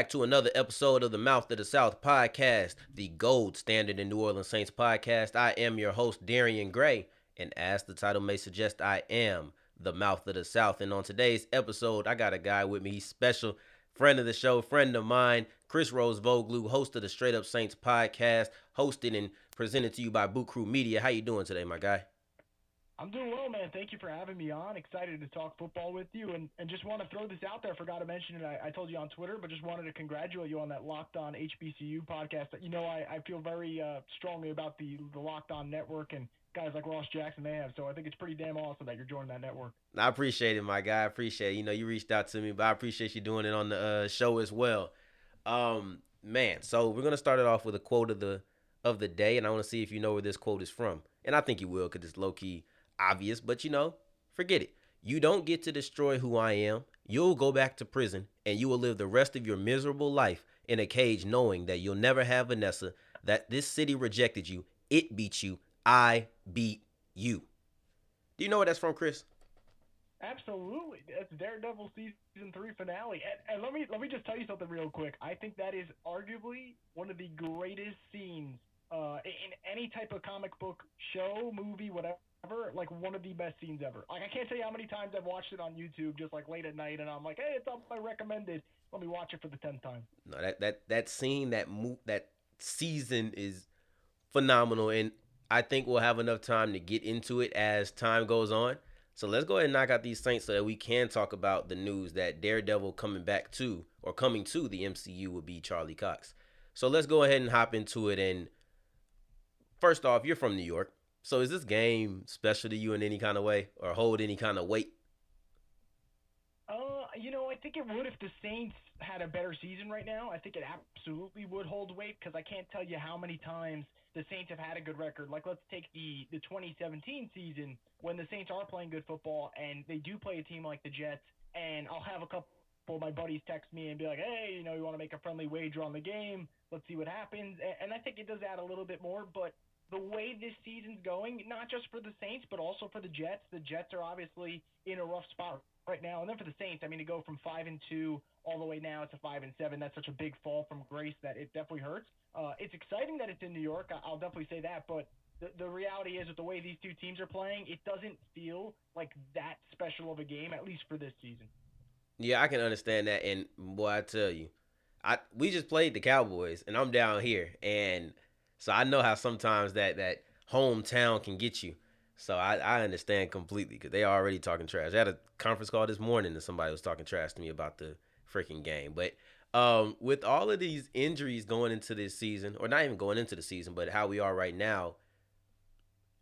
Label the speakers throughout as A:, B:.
A: Back to another episode of the Mouth of the South podcast, the gold standard in New Orleans Saints podcast. I am your host, Darian Gray, and as the title may suggest, I am the Mouth of the South. And on today's episode, I got a guy with me. He's special, friend of the show, friend of mine, Chris Rose Voglu, host of the Straight Up Saints podcast, hosted and presented to you by Boot Crew Media. How you doing today, my guy?
B: I'm doing well, man. Thank you for having me on. Excited to talk football with you, and, and just want to throw this out there. I forgot to mention it. I, I told you on Twitter, but just wanted to congratulate you on that Locked On HBCU podcast. You know, I, I feel very uh, strongly about the the Locked On network and guys like Ross Jackson they have. So I think it's pretty damn awesome that you're joining that network.
A: I appreciate it, my guy. I appreciate it. You know, you reached out to me, but I appreciate you doing it on the uh, show as well. Um, man, so we're gonna start it off with a quote of the of the day, and I want to see if you know where this quote is from, and I think you will because it's low key obvious, but you know, forget it. You don't get to destroy who I am. You'll go back to prison and you will live the rest of your miserable life in a cage knowing that you'll never have Vanessa, that this city rejected you, it beat you, I beat you. Do you know where that's from, Chris?
B: Absolutely, that's Daredevil season three finale. And, and let me let me just tell you something real quick. I think that is arguably one of the greatest scenes uh, in any type of comic book show, movie, whatever ever, like one of the best scenes ever. Like I can't tell you how many times I've watched it on YouTube just like late at night, and I'm like, hey, it's up my recommended. Let me watch it for the tenth time.
A: No, that that that scene, that move, that season is phenomenal, and I think we'll have enough time to get into it as time goes on. So let's go ahead and knock out these Saints so that we can talk about the news that Daredevil coming back to or coming to the MCU would be Charlie Cox. So let's go ahead and hop into it. And first off, you're from New York. So is this game special to you in any kind of way or hold any kind of weight?
B: Uh, you know, I think it would if the Saints had a better season right now. I think it absolutely would hold weight because I can't tell you how many times the Saints have had a good record. Like let's take the the 2017 season when the Saints are playing good football and they do play a team like the Jets, and I'll have a couple of my buddies text me and be like, hey, you know, you want to make a friendly wager on the game? Let's see what happens. And I think it does add a little bit more, but the way this season's going, not just for the Saints, but also for the Jets. The Jets are obviously in a rough spot right now. And then for the Saints, I mean, to go from five and two all the way now to five and seven, that's such a big fall from grace that it definitely hurts. Uh, it's exciting that it's in New York. I'll definitely say that, but the, the reality is with the way these two teams are playing, it doesn't feel like that special of a game, at least for this season.
A: Yeah, I can understand that. And boy, I tell you, I we just played the Cowboys, and I'm down here, and so I know how sometimes that that hometown can get you. So I, I understand completely because they already talking trash. I had a conference call this morning and somebody was talking trash to me about the freaking game. But um, with all of these injuries going into this season, or not even going into the season, but how we are right now,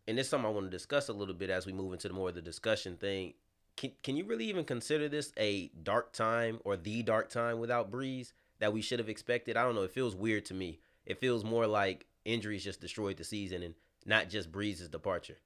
A: and is something I want to discuss a little bit as we move into the more of the discussion thing. Can, can you really even consider this a dark time or the dark time without Brees that we should have expected? I don't know. It feels weird to me. It feels more like injuries just destroyed the season and not just Brees's departure.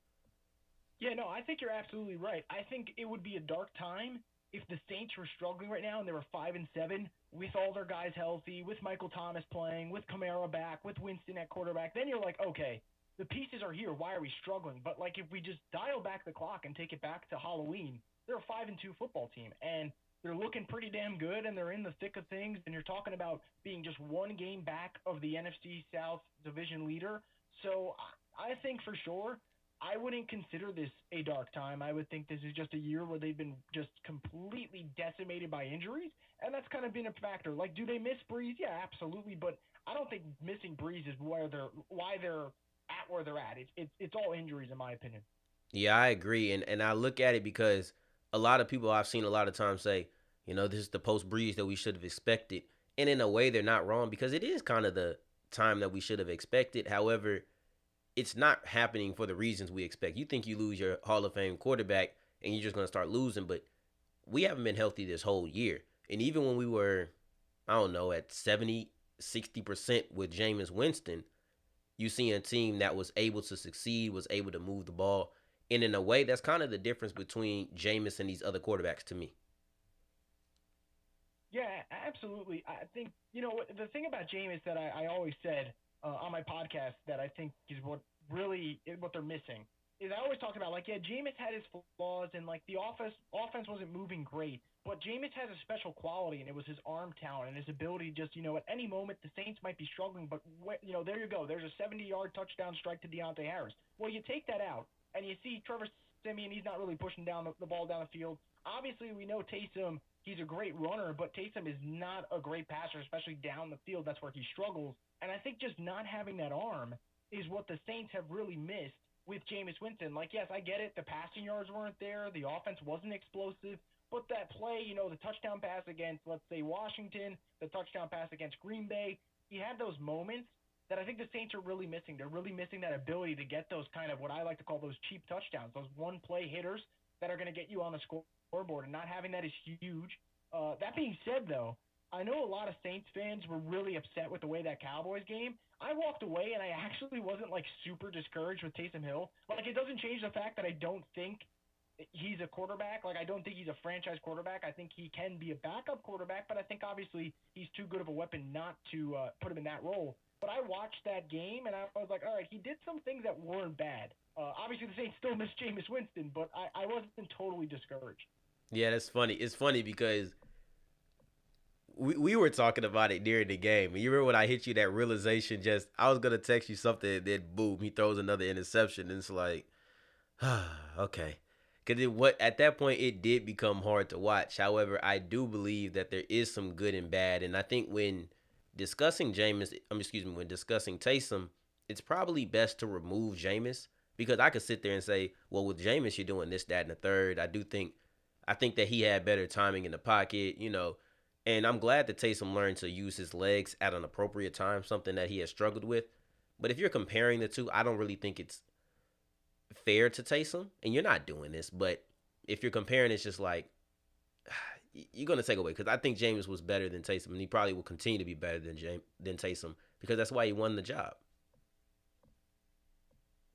B: Yeah, no, I think you're absolutely right. I think it would be a dark time if the Saints were struggling right now and they were five and seven with all their guys healthy, with Michael Thomas playing, with Kamara back, with Winston at quarterback. Then you're like, okay, the pieces are here. Why are we struggling? But like if we just dial back the clock and take it back to Halloween, they're a five and two football team, and they're looking pretty damn good and they're in the thick of things and you're talking about being just one game back of the NFC South division leader. So I think for sure I wouldn't consider this a dark time. I would think this is just a year where they've been just completely decimated by injuries, and that's kind of been a factor. Like, do they miss Brees? Yeah, absolutely, but I don't think missing Brees is where they're why they're at where they're at. It's it's it's all injuries in my opinion.
A: Yeah, I agree, and and I look at it because a lot of people I've seen a lot of times say, you know, this is the post Brees that we should have expected. And in a way, they're not wrong because it is kind of the time that we should have expected. However, it's not happening for the reasons we expect. You think you lose your Hall of Fame quarterback and you're just going to start losing, but we haven't been healthy this whole year. And even when we were, I don't know, at 70, 60% with Jameis Winston, you see a team that was able to succeed, was able to move the ball. And in a way, that's kind of the difference between Jameis and these other quarterbacks to me.
B: Yeah, absolutely. I think you know the thing about Jameis that I, I always said uh, on my podcast that I think is what really what they're missing is I always talk about like yeah, Jameis had his flaws and like the offense offense wasn't moving great, but Jameis has a special quality and it was his arm talent and his ability just you know at any moment the Saints might be struggling, but you know there you go, there's a 70 yard touchdown strike to Deonte Harris. Well, you take that out and you see Trevor Siemian, he's not really pushing down the, the ball down the field. Obviously, we know Taysom, he's a great runner, but Taysom is not a great passer, especially down the field. That's where he struggles. And I think just not having that arm is what the Saints have really missed with Jameis Winston. Like, yes, I get it. The passing yards weren't there. The offense wasn't explosive. But that play, you know, the touchdown pass against, let's say, Washington, the touchdown pass against Green Bay, he had those moments that I think the Saints are really missing. They're really missing that ability to get those kind of what I like to call those cheap touchdowns, those one play hitters that are going to get you on the scoreboard. And not having that is huge. Uh, that being said, though, I know a lot of Saints fans were really upset with the way that Cowboys game. I walked away and I actually wasn't like super discouraged with Taysom Hill. Like it doesn't change the fact that I don't think he's a quarterback. Like I don't think he's a franchise quarterback. I think he can be a backup quarterback, but I think obviously he's too good of a weapon not to uh, put him in that role. But I watched that game and I was like, all right, he did some things that weren't bad. Uh, obviously, the Saints still miss Jameis Winston, but I, I wasn't totally discouraged.
A: Yeah, that's funny. It's funny because we, we were talking about it during the game. You remember when I hit you that realization? Just I was gonna text you something, and then boom, he throws another interception, and it's like, ah, okay. Because what at that point it did become hard to watch. However, I do believe that there is some good and bad, and I think when discussing Jameis, I'm excuse me, when discussing Taysom, it's probably best to remove Jameis because I could sit there and say, well, with Jameis, you're doing this, that, and the third. I do think, I think that he had better timing in the pocket. You know, and I'm glad that Taysom learned to use his legs at an appropriate time, something that he has struggled with. But if you're comparing the two, I don't really think it's fair to Taysom. And you're not doing this, but if you're comparing, it's just like you're gonna take away because I think Jameis was better than Taysom, and he probably will continue to be better than Jameis than Taysom because that's why he won the job.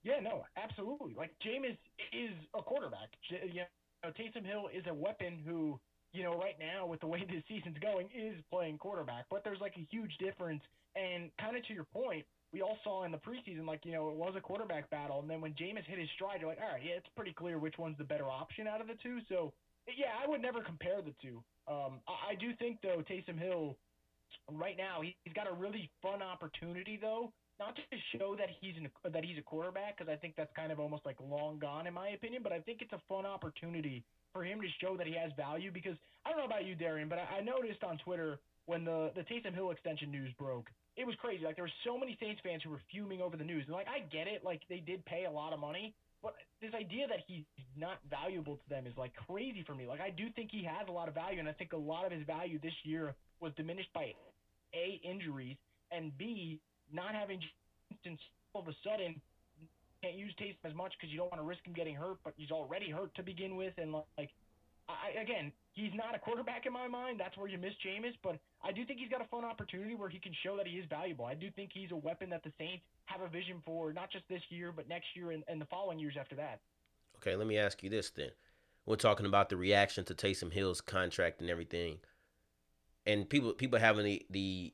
B: Yeah, no, absolutely. Like Jameis is a quarterback. You know, Taysom Hill is a weapon who you know, right now with the way this season's going, is playing quarterback. But there's like a huge difference. And kind of to your point, we all saw in the preseason, like, you know, it was a quarterback battle. And then when Jameis hit his stride, you're like, all right, yeah, it's pretty clear which one's the better option out of the two. So, yeah, I would never compare the two. Um, I, I do think, though, Taysom Hill, right now, he, he's got a really fun opportunity, though, not to show that he's an, that he's a quarterback because I think that's kind of almost like long gone in my opinion, but I think it's a fun opportunity for him to show that he has value because I don't know about you, Darian, but I, I noticed on Twitter when the the Taysom Hill extension news broke, it was crazy. Like there were so many Saints fans who were fuming over the news. And like I get it, like they did pay a lot of money, but this idea that he's not valuable to them is like crazy for me. Like I do think he has a lot of value, and I think a lot of his value this year was diminished by a injuries and b not having Winston all of a sudden can't use Taysom as much because you don't want to risk him getting hurt, but he's already hurt to begin with. And like, I, again, he's not a quarterback in my mind. That's where you miss Jameis, but I do think he's got a fun opportunity where he can show that he is valuable. I do think he's a weapon that the Saints have a vision for, not just this year, but next year and, and the following years after that.
A: Okay, let me ask you this then. We're talking about the reaction to Taysom Hill's contract and everything, and people people having the, the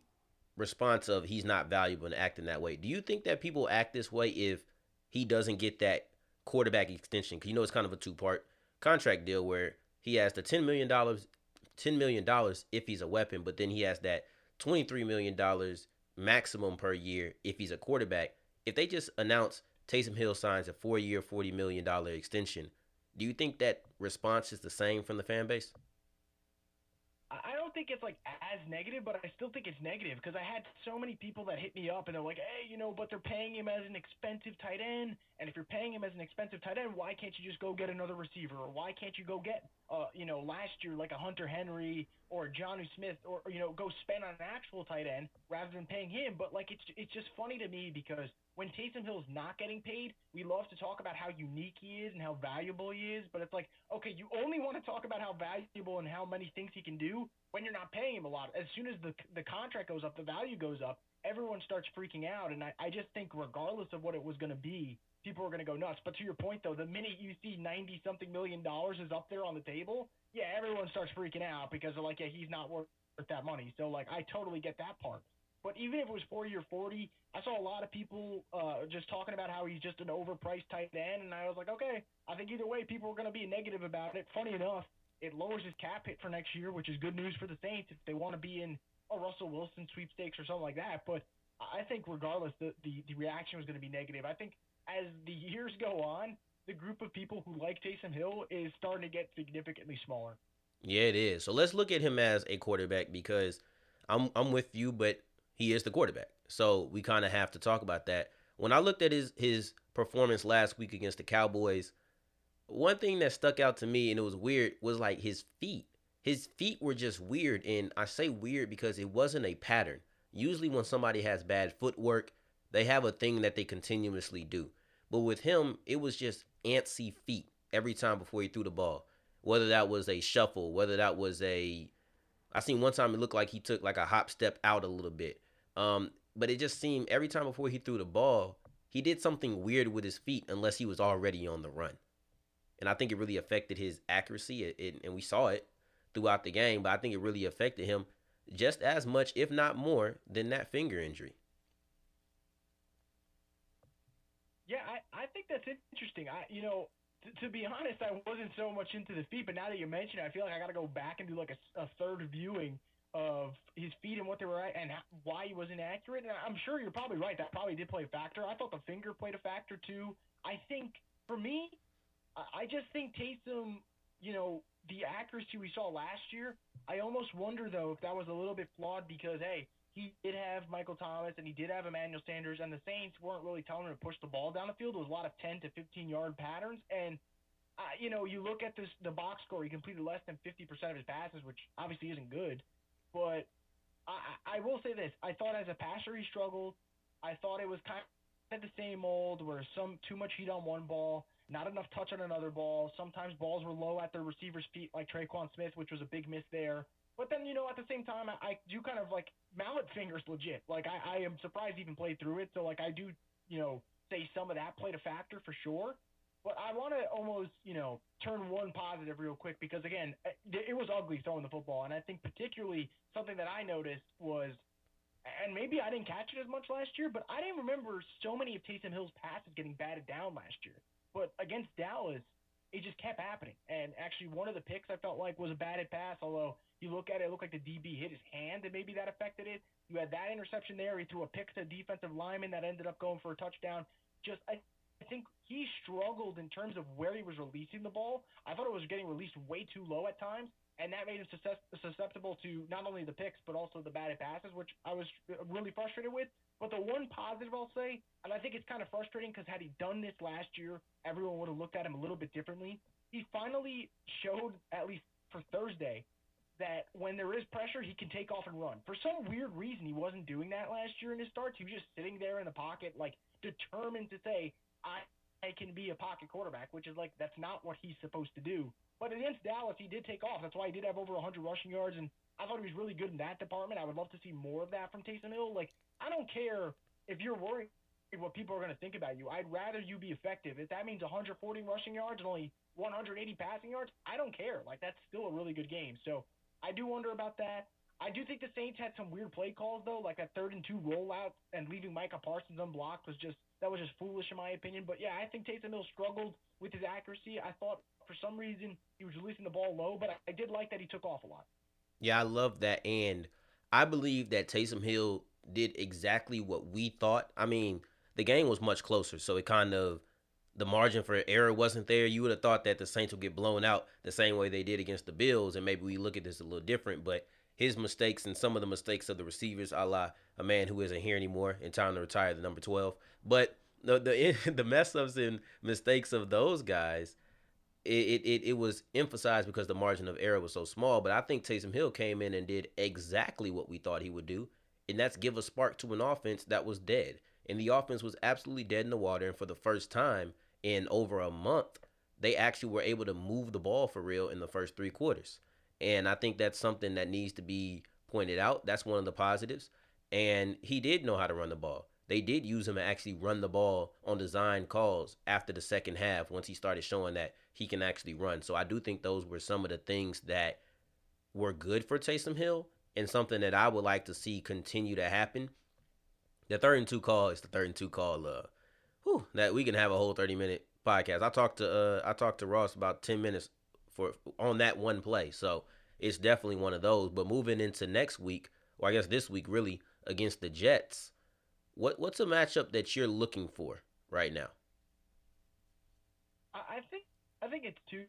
A: response of he's not valuable and acting that way. Do you think that people act this way if he doesn't get that quarterback extension? Because you know it's kind of a two part contract deal where he has the ten million dollars, ten million dollars if he's a weapon, but then he has that twenty three million dollars maximum per year if he's a quarterback. If they just announce Taysom Hill signs a four year, forty million dollar extension, do you think that response is the same from the fan base?
B: I don't think it's like as negative, but I still think it's negative because I had so many people that hit me up and they're like, hey, you know, but they're paying him as an expensive tight end. And if you're paying him as an expensive tight end, why can't you just go get another receiver? Or why can't you go get, uh, you know, last year like a Hunter Henry or Jonnu Smith or, or, you know, go spend on an actual tight end rather than paying him? But like, it's, it's just funny to me because when Taysom Hill's not getting paid, we love to talk about how unique he is and how valuable he is. But it's like, okay, you only want to talk about how valuable and how many things he can do when you're not paying him a lot. As soon as the the contract goes up, the value goes up, everyone starts freaking out. And I, I just think, regardless of what it was going to be, people are going to go nuts. But to your point, though, the minute you see 90 something million dollars is up there on the table, yeah, everyone starts freaking out because they're like, yeah, he's not worth that money. So, like, I totally get that part. But even if it was 40 or 40, I saw a lot of people uh, just talking about how he's just an overpriced tight end, and I was like, okay, I think either way, people are going to be negative about it. Funny enough, it lowers his cap hit for next year, which is good news for the Saints if they want to be in a Russell Wilson sweepstakes or something like that. But I think regardless, the, the, the reaction was going to be negative. I think as the years go on, the group of people who like Taysom Hill is starting to get significantly smaller.
A: Yeah, it is. So let's look at him as a quarterback because I'm I'm with you, but he is the quarterback. So we kind of have to talk about that. When I looked at his his performance last week against the Cowboys, one thing that stuck out to me and it was weird was like his feet. His feet were just weird and I say weird because it wasn't a pattern. Usually when somebody has bad footwork, they have a thing that they continuously do. But with him, it was just antsy feet every time before he threw the ball. Whether that was a shuffle, whether that was a I seen one time it looked like he took like a hop step out a little bit. Um, but it just seemed every time before he threw the ball, he did something weird with his feet unless he was already on the run. And I think it really affected his accuracy, it, it, and we saw it throughout the game. But I think it really affected him just as much, if not more, than that finger injury.
B: Yeah, I, I think that's interesting. I you know to, be honest, I wasn't so much into the feet, but now that you mention it, I feel like I got to go back and do like a, a third viewing of his feet and what they were at and why he wasn't accurate. And I'm sure you're probably right. That probably did play a factor. I thought the finger played a factor too. I think for me, I just think Taysom, you know, the accuracy we saw last year, I almost wonder though if that was a little bit flawed because hey, he did have Michael Thomas and he did have Emmanuel Sanders, and the Saints weren't really telling him to push the ball down the field. It was a lot of 10 to 15 yard patterns, and uh, you know, you look at this the box score. He completed less than 50% of his passes, which obviously isn't good. But I, I will say this: I thought as a passer he struggled. I thought it was kind of the same old, where some too much heat on one ball, not enough touch on another ball. Sometimes balls were low at the receiver's feet, like Tre'Quan Smith, which was a big miss there. But then, you know, at the same time, I, I do kind of like mallet fingers legit. Like, I, I am surprised he even played through it. So, like, I do, you know, say some of that played a factor for sure. But I want to almost, you know, turn one positive real quick because, again, eh, it was ugly throwing the football. And I think particularly something that I noticed was, and maybe I didn't catch it as much last year, but I didn't remember so many of Taysom Hill's passes getting batted down last year. But against Dallas, it just kept happening. And actually, one of the picks I felt like was a batted pass, although you look at it, it looked like the DB hit his hand, and maybe that affected it. You had that interception there. He threw a pick to a defensive lineman that ended up going for a touchdown. Just, I, I think he struggled in terms of where he was releasing the ball. I thought it was getting released way too low at times, and that made him susceptible to not only the picks but also the batted passes, which I was uh, really frustrated with. But the one positive I'll say, and I think it's kind of frustrating because had he done this last year, everyone would have looked at him a little bit differently. He finally showed, at least for Thursday, that when there is pressure, he can take off and run. For some weird reason, he wasn't doing that last year in his starts. He was just sitting there in the pocket, like determined to say, I, I can be a pocket quarterback, which is like, that's not what he's supposed to do. But against Dallas, he did take off. That's why he did have over 100 rushing yards, and I thought he was really good in that department. I would love to see more of that from Taysom Hill. Like, I don't care if you're worried what people are going to think about you. I'd rather you be effective. If that means 140 rushing yards and only 180 passing yards, I don't care. Like that's still a really good game. So I do wonder about that. I do think the Saints had some weird play calls though, like that third and two rollout and leaving Micah Parsons unblocked was just that was just foolish in my opinion. But yeah, I think Taysom Hill struggled with his accuracy. I thought for some reason he was releasing the ball low, but I, I did like that he took off a lot.
A: Yeah, I love that, and I believe that Taysom Hill did exactly what we thought. I mean, the game was much closer, so it kind of the margin for error wasn't there. You would have thought that the Saints would get blown out the same way they did against the Bills, and maybe we look at this a little different. But his mistakes and some of the mistakes of the receivers, a la a man who isn't here anymore in time to retire, the number twelve. But the the the mess ups and mistakes of those guys, it, it it was emphasized because the margin of error was so small. But I think Taysom Hill came in and did exactly what we thought he would do and that's give a spark to an offense that was dead. And the offense was absolutely dead in the water. And for the first time in over a month, they actually were able to move the ball for real in the first three quarters. And I think that's something that needs to be pointed out. That's one of the positives. And he did know how to run the ball. They did use him to actually run the ball on design calls after the second half once he started showing that he can actually run. So I do think those were some of the things that were good for Taysom Hill and something that I would like to see continue to happen. The third and two call is the third and two call. Uh, whew, that we can have a whole thirty minute podcast. I talked to uh, I talked to Ross about ten minutes for on that one play. So it's definitely one of those. But moving into next week, or I guess this week really against the Jets, what what's a matchup that you're looking for right now?
B: I think I think it's two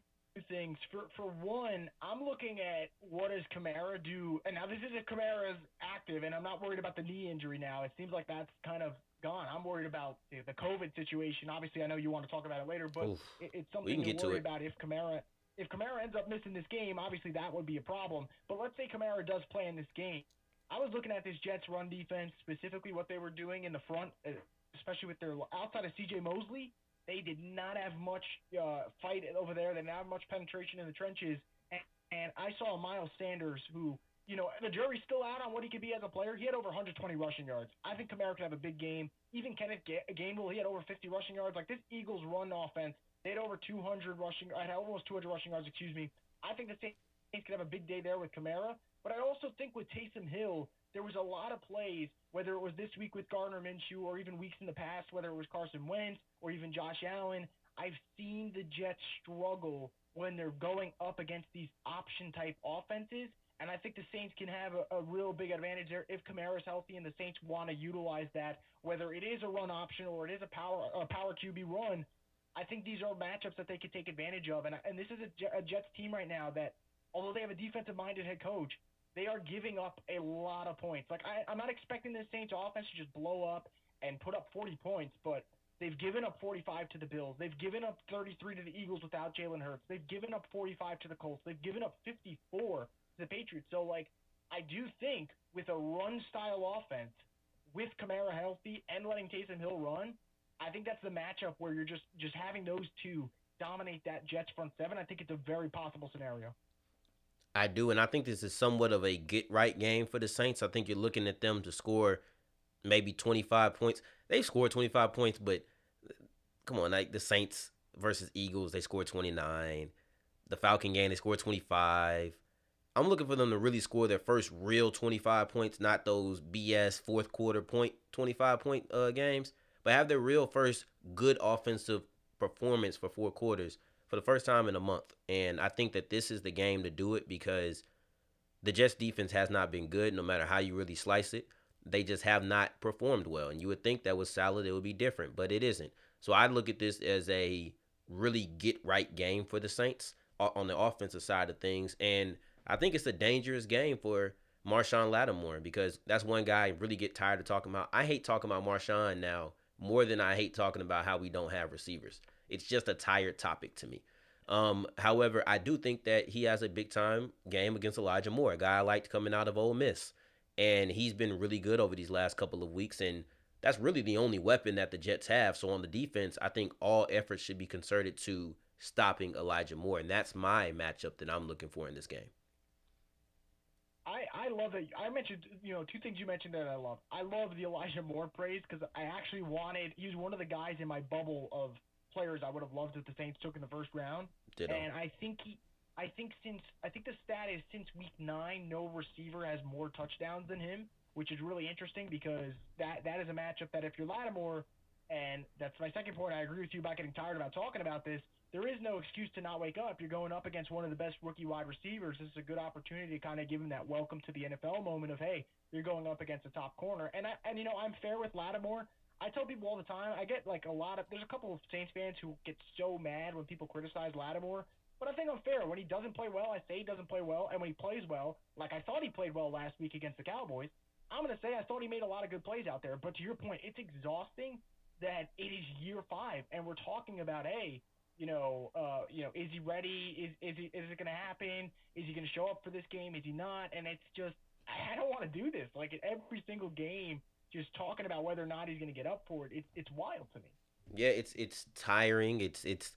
B: things. For for one, I'm looking at what does Kamara do, and now this is if Kamara's active, and I'm not worried about the knee injury now. It seems like that's kind of gone. I'm worried about the COVID situation. Obviously, I know you want to talk about it later, but it, it's something to worry about if Kamara if Kamara ends up missing this game. Obviously, that would be a problem. But let's say Kamara does play in this game. I was looking at this Jets run defense, specifically what they were doing in the front, uh, especially with their outside of C.J. Mosley. They did not have much uh, fight over there. They didn't have much penetration in the trenches. And, and I saw Miles Sanders, who, you know, the jury's still out on what he could be as a player. He had over 120 rushing yards. I think Kamara could have a big game. Even Kenneth Gainwell, he had over 50 rushing yards. Like this Eagles run offense, they had over 200 rushing. I had almost 200 rushing yards. Excuse me. I think the Saints could have a big day there with Kamara. But I also think with Taysom Hill, there was a lot of plays, whether it was this week with Gardner Minshew or even weeks in the past, whether it was Carson Wentz or even Josh Allen. I've seen the Jets struggle when they're going up against these option type offenses. And I think the Saints can have a, a real big advantage there if Kamara's healthy and the Saints want to utilize that, whether it is a run option or it is a power a power QB run. I think these are matchups that they could take advantage of. And, and this is a, a Jets team right now that, although they have a defensive minded head coach, they are giving up a lot of points. Like I, I'm not expecting the Saints offense to just blow up and put up 40 points, but they've given up 45 to the Bills. They've given up 33 to the Eagles without Jalen Hurts. They've given up 45 to the Colts. They've given up 54 to the Patriots. So like I do think with a run style offense, with Kamara healthy and letting Taysom Hill run, I think that's the matchup where you're just just having those two dominate that Jets front seven. I think it's a very possible scenario.
A: I do, and I think this is somewhat of a get right game for the Saints. I think you're looking at them to score maybe 25 points. They scored 25 points, but come on, like the Saints versus Eagles, they scored 29. The Falcon game, they scored 25. I'm looking for them to really score their first real 25 points, not those BS fourth quarter point 25 point uh, games, but have their real first good offensive performance for four quarters for the first time in a month. And I think that this is the game to do it because the Jets defense has not been good no matter how you really slice it. They just have not performed well. And you would think that was solid, it would be different, but it isn't. So I look at this as a really get right game for the Saints on the offensive side of things. And I think it's a dangerous game for Marshon Lattimore because that's one guy I really get tired of talking about. I hate talking about Marshon now more than I hate talking about how we don't have receivers. It's just a tired topic to me. Um, however, I do think that he has a big time game against Elijah Moore, a guy I liked coming out of Ole Miss. And he's been really good over these last couple of weeks. And that's really the only weapon that the Jets have. So on the defense, I think all efforts should be concerted to stopping Elijah Moore. And that's my matchup that I'm looking for in this game.
B: I, I love that. I mentioned, you know, two things you mentioned that I love. I love the Elijah Moore praise because I actually wanted, he was one of the guys in my bubble of players I would have loved if the Saints took in the first round. Ditto. And I think he, I think since I think the stat is since week nine, no receiver has more touchdowns than him, which is really interesting because that that is a matchup that if you're Lattimore, and that's my second point. I agree with you about getting tired about talking about this. There is no excuse to not wake up. You're going up against one of the best rookie wide receivers. This is a good opportunity to kind of give him that welcome to the NFL moment of hey, you're going up against a top corner. And I, and you know I'm fair with Lattimore. I tell people all the time, I get like a lot of, there's a couple of Saints fans who get so mad when people criticize Lattimore, but I think I'm fair. When he doesn't play well, I say he doesn't play well, and when he plays well, like I thought he played well last week against the Cowboys, I'm going to say I thought he made a lot of good plays out there. But to your point, it's exhausting that it is year five, and we're talking about, hey, you know, uh, you know, is he ready? Is is, he, is it going to happen? Is he going to show up for this game? Is he not? And it's just, I don't want to do this. Like every single game, just talking about whether or not he's going to get up for it, it's it's wild to me.
A: Yeah, it's it's tiring. It's it's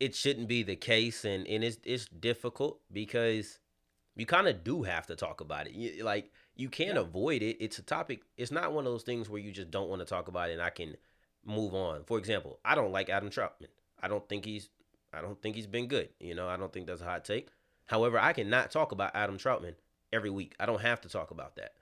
A: it shouldn't be the case, and and it's it's difficult because you kind of do have to talk about it. You, like you can't yeah. avoid it. It's a topic. It's not one of those things where you just don't want to talk about it, and I can move on. For example, I don't like Adam Trautman. I don't think he's I don't think he's been good. You know, I don't think that's a hot take. However, I cannot talk about Adam Trautman every week. I don't have to talk about that.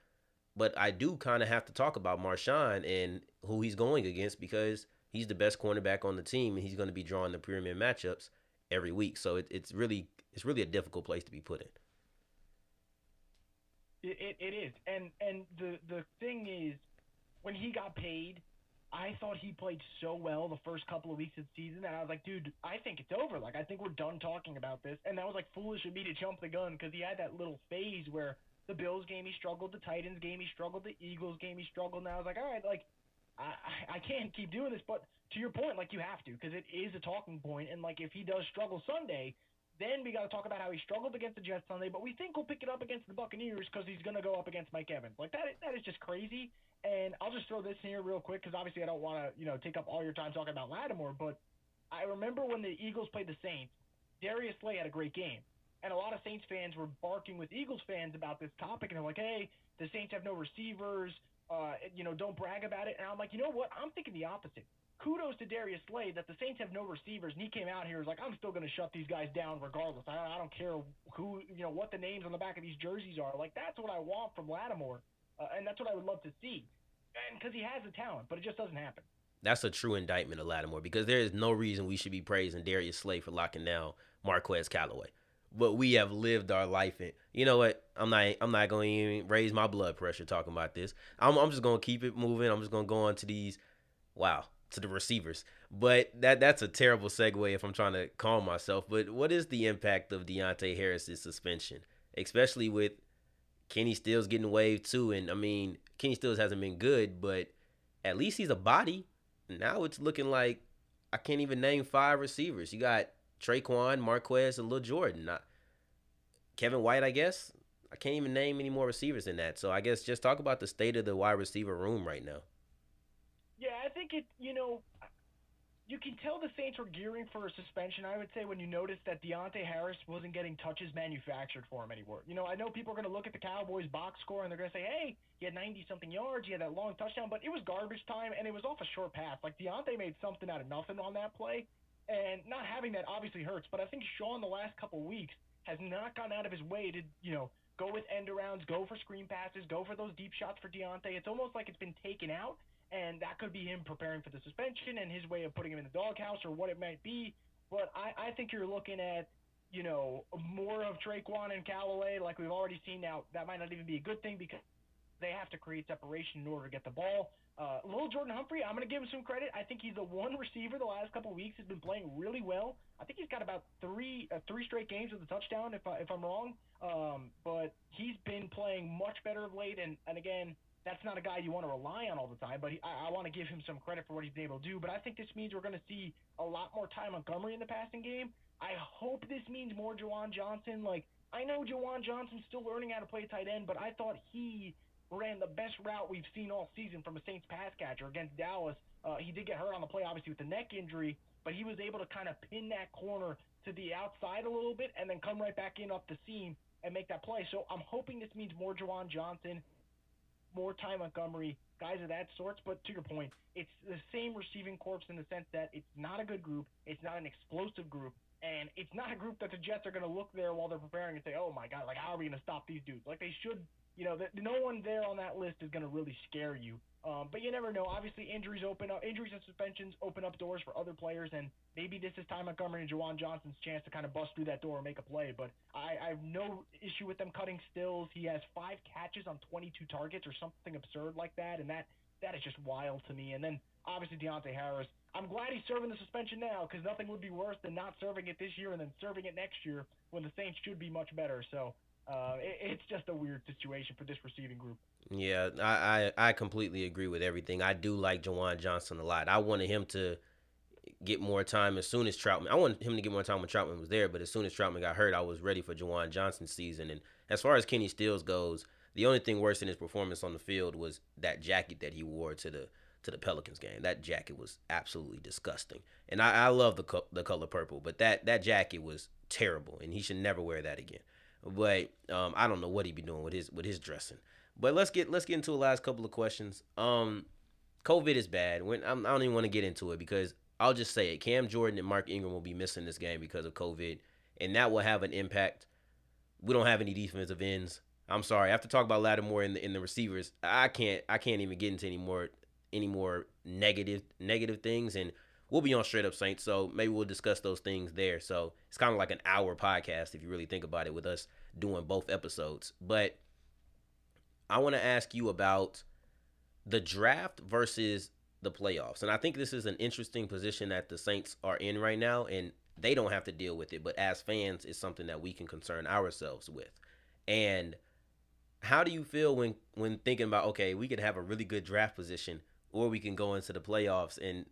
A: But I do kind of have to talk about Marshon and who he's going against because he's the best cornerback on the team and he's going to be drawing the pyramid matchups every week. So it, it's really it's really a difficult place to be put in.
B: It, it, it is, and and the the thing is, when he got paid, I thought he played so well the first couple of weeks of the season that I was like, dude, I think it's over. Like, I think we're done talking about this. And that was like foolish of me to jump the gun because he had that little phase where the Bills game he struggled, the Titans game he struggled, the Eagles game he struggled. And I was like, all right, like, I I can't keep doing this. But to your point, like, you have to because it is a talking point. And like, if he does struggle Sunday, then we got to talk about how he struggled against the Jets Sunday, but we think we'll pick it up against the Buccaneers because he's going to go up against Mike Evans. Like that, that is just crazy. And I'll just throw this in here real quick because obviously I don't want to, you know, take up all your time talking about Lattimore. But I remember when the Eagles played the Saints, Darius Slay had a great game, and a lot of Saints fans were barking with Eagles fans about this topic, and they're like, "Hey, the Saints have no receivers. Uh, you know, don't brag about it." And I'm like, you know what? I'm thinking the opposite kudos to Darius Slay that the Saints have no receivers, and he came out here and was like, I'm still going to shut these guys down regardless. I, I don't care who, you know, what the names on the back of these jerseys are. Like, that's what I want from Lattimore, uh, and that's what I would love to see. And because he has the talent, but it just doesn't happen.
A: That's a true indictment of Lattimore because there is no reason we should be praising Darius Slay for locking down Marquez Callaway. But we have lived our life in. You know what? I'm not. I'm not going to even raise my blood pressure talking about this. I'm. I'm just going to keep it moving. I'm just going to go on to these. Wow, to the receivers. But that that's a terrible segue if I'm trying to calm myself. But what is the impact of Deonte Harris's suspension, especially with Kenny Stills getting waived too? And I mean, Kenny Stills hasn't been good, but at least he's a body. Now it's looking like I can't even name five receivers. You got Tre'Quan, Marquez, and Lil Jordan. Not Kevin White, I guess. I can't even name any more receivers than that. So I guess just talk about the state of the wide receiver room right now.
B: Yeah, I think it. You know, you can tell the Saints were gearing for a suspension. I would say when you notice that Deonte Harris wasn't getting touches manufactured for him anymore. You know, I know people are going to look at the Cowboys box score and they're going to say, "Hey, he had 90 something yards, he had that long touchdown," but it was garbage time and it was off a short pass. Like Deonte made something out of nothing on that play, and not having that obviously hurts. But I think Sean the last couple weeks has not gone out of his way to, you know, go with end arounds, go for screen passes, go for those deep shots for Deonte. It's almost like it's been taken out and that could be him preparing for the suspension and his way of putting him in the doghouse or what it might be. But I, I think you're looking at, you know, more of Tre'Quan and Callaway, like we've already seen. Now that might not even be a good thing because they have to create separation in order to get the ball. Uh, little Jordan Humphrey, I'm going to give him some credit. I think he's the one receiver the last couple weeks has been playing really well. I think he's got about three uh, three straight games with a touchdown, if I, if I'm wrong. Um, but he's been playing much better of late, and and again, that's not a guy you want to rely on all the time, but he, I, I want to give him some credit for what he's been able to do. But I think this means we're going to see a lot more Ty Montgomery in the passing game. I hope this means more Juwan Johnson. Like, I know Juwan Johnson's still learning how to play tight end, but I thought he ran the best route we've seen all season from a Saints pass catcher against Dallas. Uh, he did get hurt on the play, obviously, with the neck injury, but he was able to kind of pin that corner to the outside a little bit and then come right back in up the seam and make that play. So I'm hoping this means more Juwan Johnson more Ty Montgomery, guys of that sorts. But to your point, it's the same receiving corps in the sense that it's not a good group, it's not an explosive group, and it's not a group that the Jets are going to look there while they're preparing and say, "Oh my God, like how are we going to stop these dudes?" Like they should, you know, no one there on that list is going to really scare you. Um, but you never know. Obviously, injuries open up, injuries and suspensions open up doors for other players, and maybe this is Ty Montgomery and Juwan Johnson's chance to kind of bust through that door and make a play. But I, I have no issue with them cutting Stills. He has five catches on 22 targets or something absurd like that, and that that is just wild to me. And then obviously Deonte Harris. I'm glad he's serving the suspension now because nothing would be worse than not serving it this year and then serving it next year when the Saints should be much better. So uh, it, it's just a weird situation for this receiving group.
A: Yeah, I, I, I completely agree with everything. I do like Juwan Johnson a lot. I wanted him to get more time as soon as Trautman. I wanted him to get more time when Trautman was there, but as soon as Trautman got hurt, I was ready for Juwan Johnson's season. And as far as Kenny Stills goes, the only thing worse than his performance on the field was that jacket that he wore to the to the Pelicans game. That jacket was absolutely disgusting. And I, I love the co- the color purple, but that that jacket was terrible, and he should never wear that again. But um, I don't know what he'd be doing with his with his dressing. But let's get let's get into the last couple of questions. Um, COVID is bad. When I'm, I do not even want to get into it because I'll just say it. Cam Jordan and Mark Ingram will be missing this game because of COVID, and that will have an impact. We don't have any defensive ends. I'm sorry. I have to talk about Lattimore in the in the receivers, I can't I can't even get into any more any more negative negative things and we'll be on straight up Saints, so maybe we'll discuss those things there. So it's kind of like an hour podcast if you really think about it with us doing both episodes. But I want to ask you about the draft versus the playoffs. And I think this is an interesting position that the Saints are in right now and they don't have to deal with it, but as fans it's something that we can concern ourselves with. And how do you feel when when thinking about okay, we could have a really good draft position or we can go into the playoffs and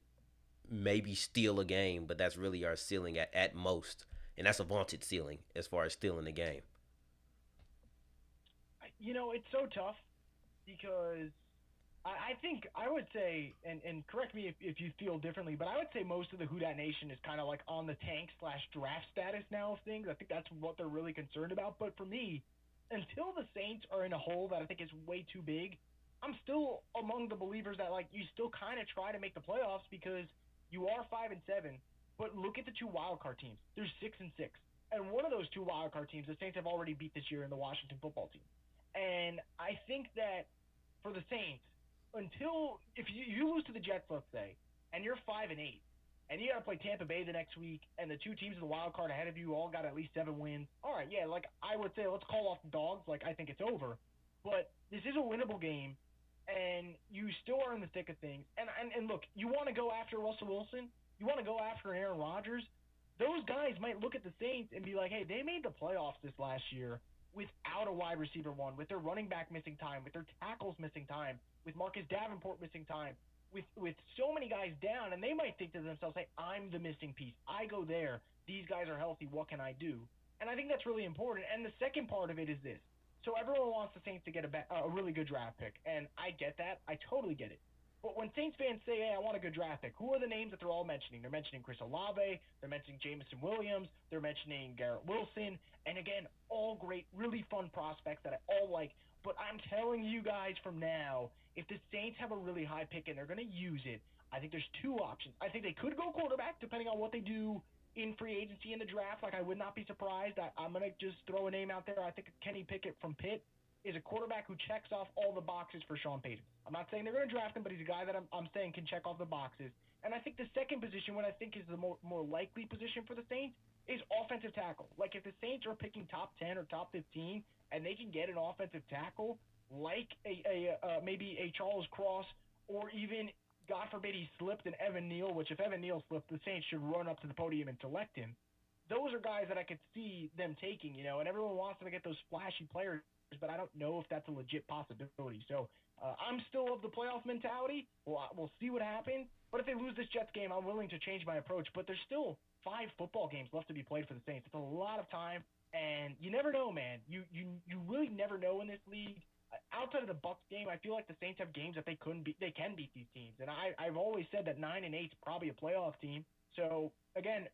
A: maybe steal a game, but that's really our ceiling at, at most. And that's a vaunted ceiling as far as stealing the game.
B: You know, it's so tough because I, I think I would say, and, and correct me if, if you feel differently, but I would say most of the Who Dat Nation is kind of like on the tank slash draft status now of things. I think that's what they're really concerned about. But for me, until the Saints are in a hole that I think is way too big, I'm still among the believers that like you still kind of try to make the playoffs because – you are five and seven, but look at the two wild card teams. There's six and six, and one of those two wild card teams, the Saints have already beat this year in the Washington Football Team. And I think that for the Saints, until if you, you lose to the Jets, let's say, and you're five and eight, and you got to play Tampa Bay the next week, and the two teams in the wild card ahead of you all got at least seven wins. All right, yeah, like I would say, let's call off the dogs. Like I think it's over, but this is a winnable game and you still are in the thick of things. And and, and look, you want to go after Russell Wilson, you want to go after Aaron Rodgers. Those guys might look at the Saints and be like, "Hey, they made the playoffs this last year without a wide receiver one, with their running back missing time, with their tackles missing time, with Marcus Davenport missing time, with with so many guys down, and they might think to themselves, "Hey, I'm the missing piece. I go there. These guys are healthy. What can I do?" And I think that's really important. And the second part of it is this: so everyone wants the Saints to get a, a really good draft pick, and I get that. I totally get it. But when Saints fans say, "Hey, I want a good draft pick," who are the names that they're all mentioning? They're mentioning Chris Olave, they're mentioning Jameson Williams, they're mentioning Garrett Wilson, and again, all great, really fun prospects that I all like. But I'm telling you guys from now, if the Saints have a really high pick and they're going to use it, I think there's two options. I think they could go quarterback, depending on what they do in free agency in the draft. Like I would not be surprised. I, I'm gonna just throw a name out there. I think Kenny Pickett from Pitt is a quarterback who checks off all the boxes for Sean Payton. I'm not saying they're to draft him, but he's a guy that I'm, I'm saying can check off the boxes. And I think the second position, what I think is the more more likely position for the Saints, is offensive tackle. Like if the Saints are picking top 10 or top 15, and they can get an offensive tackle like a, a uh, maybe a Charles Cross or even God forbid he slipped and Evan Neal, which if Evan Neal slipped, the Saints should run up to the podium and select him. Those are guys that I could see them taking, you know, and everyone wants them to get those flashy players, but I don't know if that's a legit possibility. So uh, I'm still of the playoff mentality. We'll, we'll see what happens. But if they lose this Jets game, I'm willing to change my approach. But there's still five football games left to be played for the Saints. It's a lot of time, and you never know, man. You you you really never know in this league outside of the Bucs game, I feel like the Saints have games that they couldn't beat. They can beat these teams, and I I've always said that nine and eight is probably a playoff team. So again,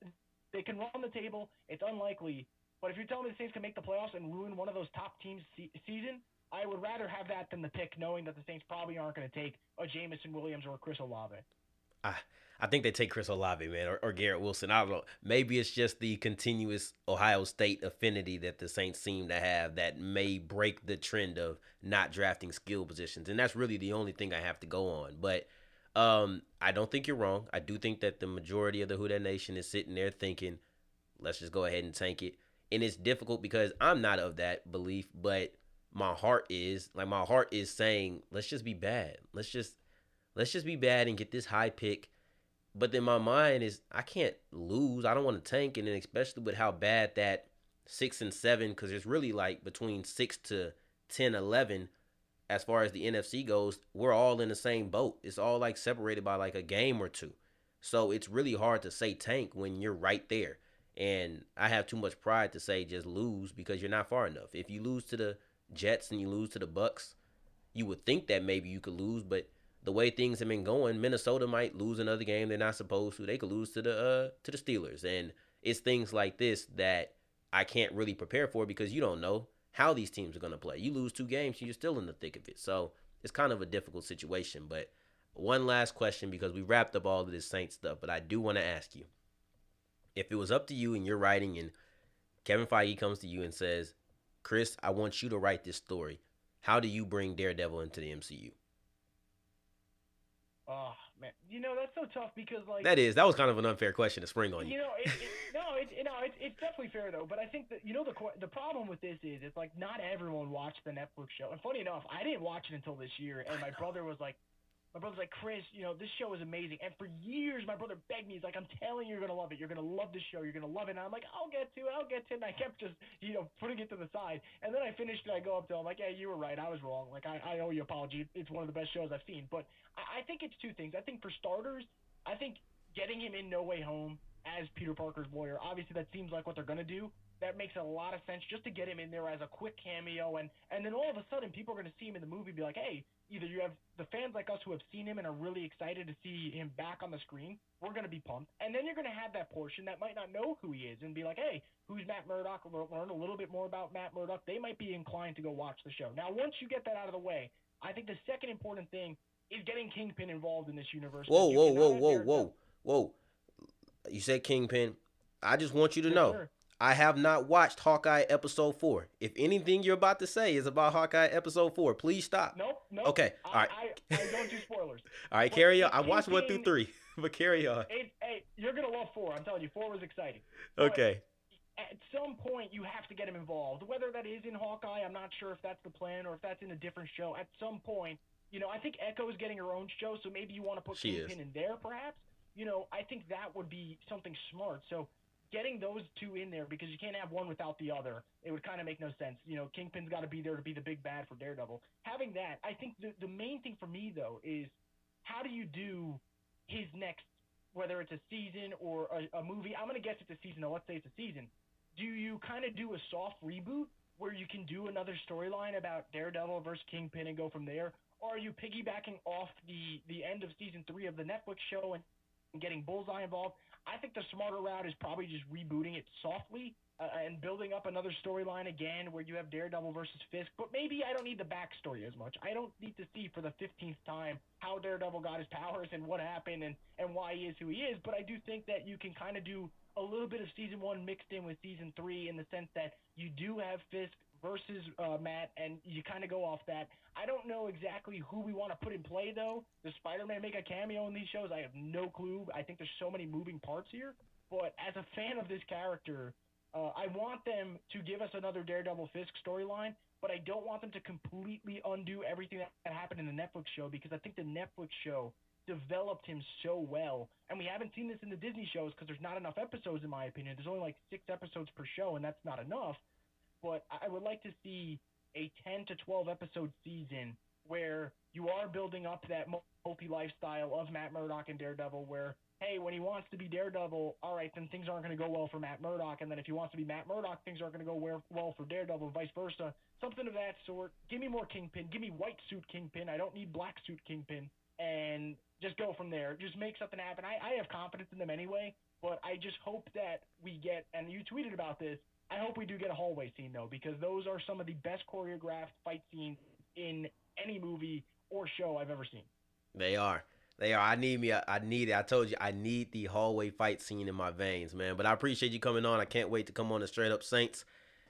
B: they can run the table. It's unlikely, but if you're telling me the Saints can make the playoffs and ruin one of those top teams' se- season, I would rather have that than the pick, knowing that the Saints probably aren't going to take a Jameson Williams or a Chris Olave.
A: Ah, I think they take Chris Olave, man, or, or, Garrett Wilson. I don't know. Maybe it's just the continuous Ohio State affinity that the Saints seem to have that may break the trend of not drafting skill positions, and that's really the only thing I have to go on. But um, I don't think you're wrong. I do think that the majority of the Who Dat Nation is sitting there thinking, "Let's just go ahead and tank it." And it's difficult because I'm not of that belief, but my heart is like my heart is saying, "Let's just be bad. Let's just let's just be bad and get this high pick." But then my mind is I can't lose. I don't want to tank, and then especially with how bad that six and seven, because it's really like between six to 10, 11, as far as the NFC goes, we're all in the same boat. It's all like separated by like a game or two. So it's really hard to say tank when you're right there. And I have too much pride to say just lose because you're not far enough. If you lose to the Jets and you lose to the Bucs, you would think that maybe you could lose, but the way things have been going, Minnesota might lose another game they're not supposed to. They could lose to the uh, to the Steelers, and it's things like this that I can't really prepare for because you don't know how these teams are going to play. You lose two games, you're still in the thick of it. So it's kind of a difficult situation. But one last question because we wrapped up all of this Saint stuff, but I do want to ask you if it was up to you and you're writing and Kevin Feige comes to you and says, Chris, I want you to write this story. How do you bring Daredevil into the MCU?
B: Oh man, you know that's so tough because like
A: that is that was kind of an unfair question to spring on
B: you.
A: You
B: know, it, it, no, it, it, no, it's it's definitely fair though. But I think that you know the the problem with this is it's like not everyone watched the Netflix show. And funny enough, I didn't watch it until this year, and my brother was like, my brother's like, Chris, you know, this show is amazing. And for years, my brother begged me, he's like, I'm telling you, you're going to love it. You're going to love this show. You're going to love it. And I'm like, I'll get to it. I'll get to it. And I kept just, you know, putting it to the side. And then I finished and I go up to him, I'm like, yeah, you were right. I was wrong. Like, I, I owe you apology. It's one of the best shows I've seen. But I, I think it's two things. I think for starters, I think getting him in No Way Home as Peter Parker's lawyer, obviously that seems like what they're going to do that makes a lot of sense just to get him in there as a quick cameo and and then all of a sudden people are going to see him in the movie and be like hey either you have the fans like us who have seen him and are really excited to see him back on the screen we're going to be pumped. And then you're going to have that portion that might not know who he is and be like hey who's matt murdock? Learn a little bit more about matt murdock. They might be inclined to go watch the show. Now once you get that out of the way i think the second important thing is getting kingpin involved in this universe.
A: Whoa whoa whoa whoa whoa whoa. You said kingpin. I just want you to know. sure. I have not watched Hawkeye episode four. If anything you're about to say is about Hawkeye episode four, please stop.
B: Nope. Nope.
A: Okay. All right.
B: I, I, I don't do spoilers.
A: All right, carry on. I watched one through three, but carry on.
B: Hey, you're gonna love four. I'm telling you, four was exciting.
A: Okay.
B: But at some point, you have to get him involved. Whether that is in Hawkeye, I'm not sure if that's the plan or if that's in a different show. At some point, you know, I think Echo is getting her own show, so maybe you want to put
A: she
B: Kingpin in there, perhaps. You know, I think that would be something smart. So getting those two in there because you can't have one without the other. It would kind of make no sense. You know, Kingpin's got to be there to be the big bad for Daredevil. Having that, I think the the main thing for me though is how do you do his next, whether it's a season or a, a movie. I'm gonna guess it's a season. Though, let's say it's a season. Do you kind of do a soft reboot where you can do another storyline about Daredevil versus Kingpin and go from there? Or are you piggybacking off the the end of season three of the Netflix show and getting Bullseye involved? I think the smarter route is probably just rebooting it softly uh, and building up another storyline again where you have Daredevil versus Fisk. But maybe I don't need the backstory as much. I don't need to see for the 15th time how Daredevil got his powers and what happened and, and why he is who he is. But I do think that you can kind of do a little bit of season one mixed in with season three in the sense that you do have Fisk versus uh, Matt, and you kind of go off that. I don't know exactly who we want to put in play, though. Does Spider-Man make a cameo in these shows? I have no clue. I think there's so many moving parts here. But as a fan of this character, uh, I want them to give us another Daredevil Fisk storyline, but I don't want them to completely undo everything that happened in the Netflix show because I think the Netflix show developed him so well. And we haven't seen this in the Disney shows because there's not enough episodes, in my opinion. There's only like six episodes per show, and that's not enough but I would like to see a 10 to 12 episode season where you are building up that multi lifestyle of Matt Murdock and Daredevil, where hey, when he wants to be Daredevil, all right, then things aren't going to go well for Matt Murdock, and then if he wants to be Matt Murdock, things aren't going to go well for Daredevil, and vice versa. Something of that sort. Give me more Kingpin. Give me white suit Kingpin. I don't need black suit Kingpin, and just go from there. Just make something happen. I, I have confidence in them anyway, but I just hope that we get. And you tweeted about this I hope we do get a hallway scene though, because those are some of the best choreographed fight scenes in any movie or show I've ever seen.
A: They are. They are. I need me. I need it. I told you I need the hallway fight scene in my veins, man. But I appreciate you coming on. I can't wait to come on the Straight Up Saints,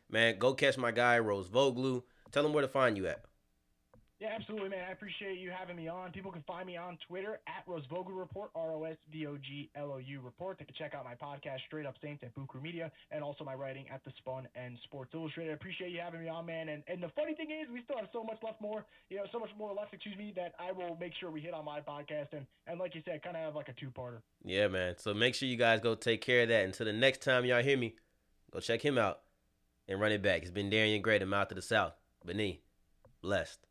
A: man. Go catch my guy Rosvoglou. Tell him where to find you at.
B: Yeah, absolutely, man. I appreciate you having me on. People can find me on Twitter at Rosvoglou Report, R O S V O G L O U Report. They can check out my podcast, Straight Up Saints, at Buku Media, and also my writing at The Spun and Sports Illustrated. I appreciate you having me on, man. And and the funny thing is, we still have so much left more, you know, so much more left, excuse me, that I will make sure we hit on my podcast. And, and like you said, kind of have like a two parter.
A: Yeah, man. So make sure you guys go take care of that. Until the next time y'all hear me, go check him out and run it back. It's been Darian Gray, the mouth of the South. Beni, blessed.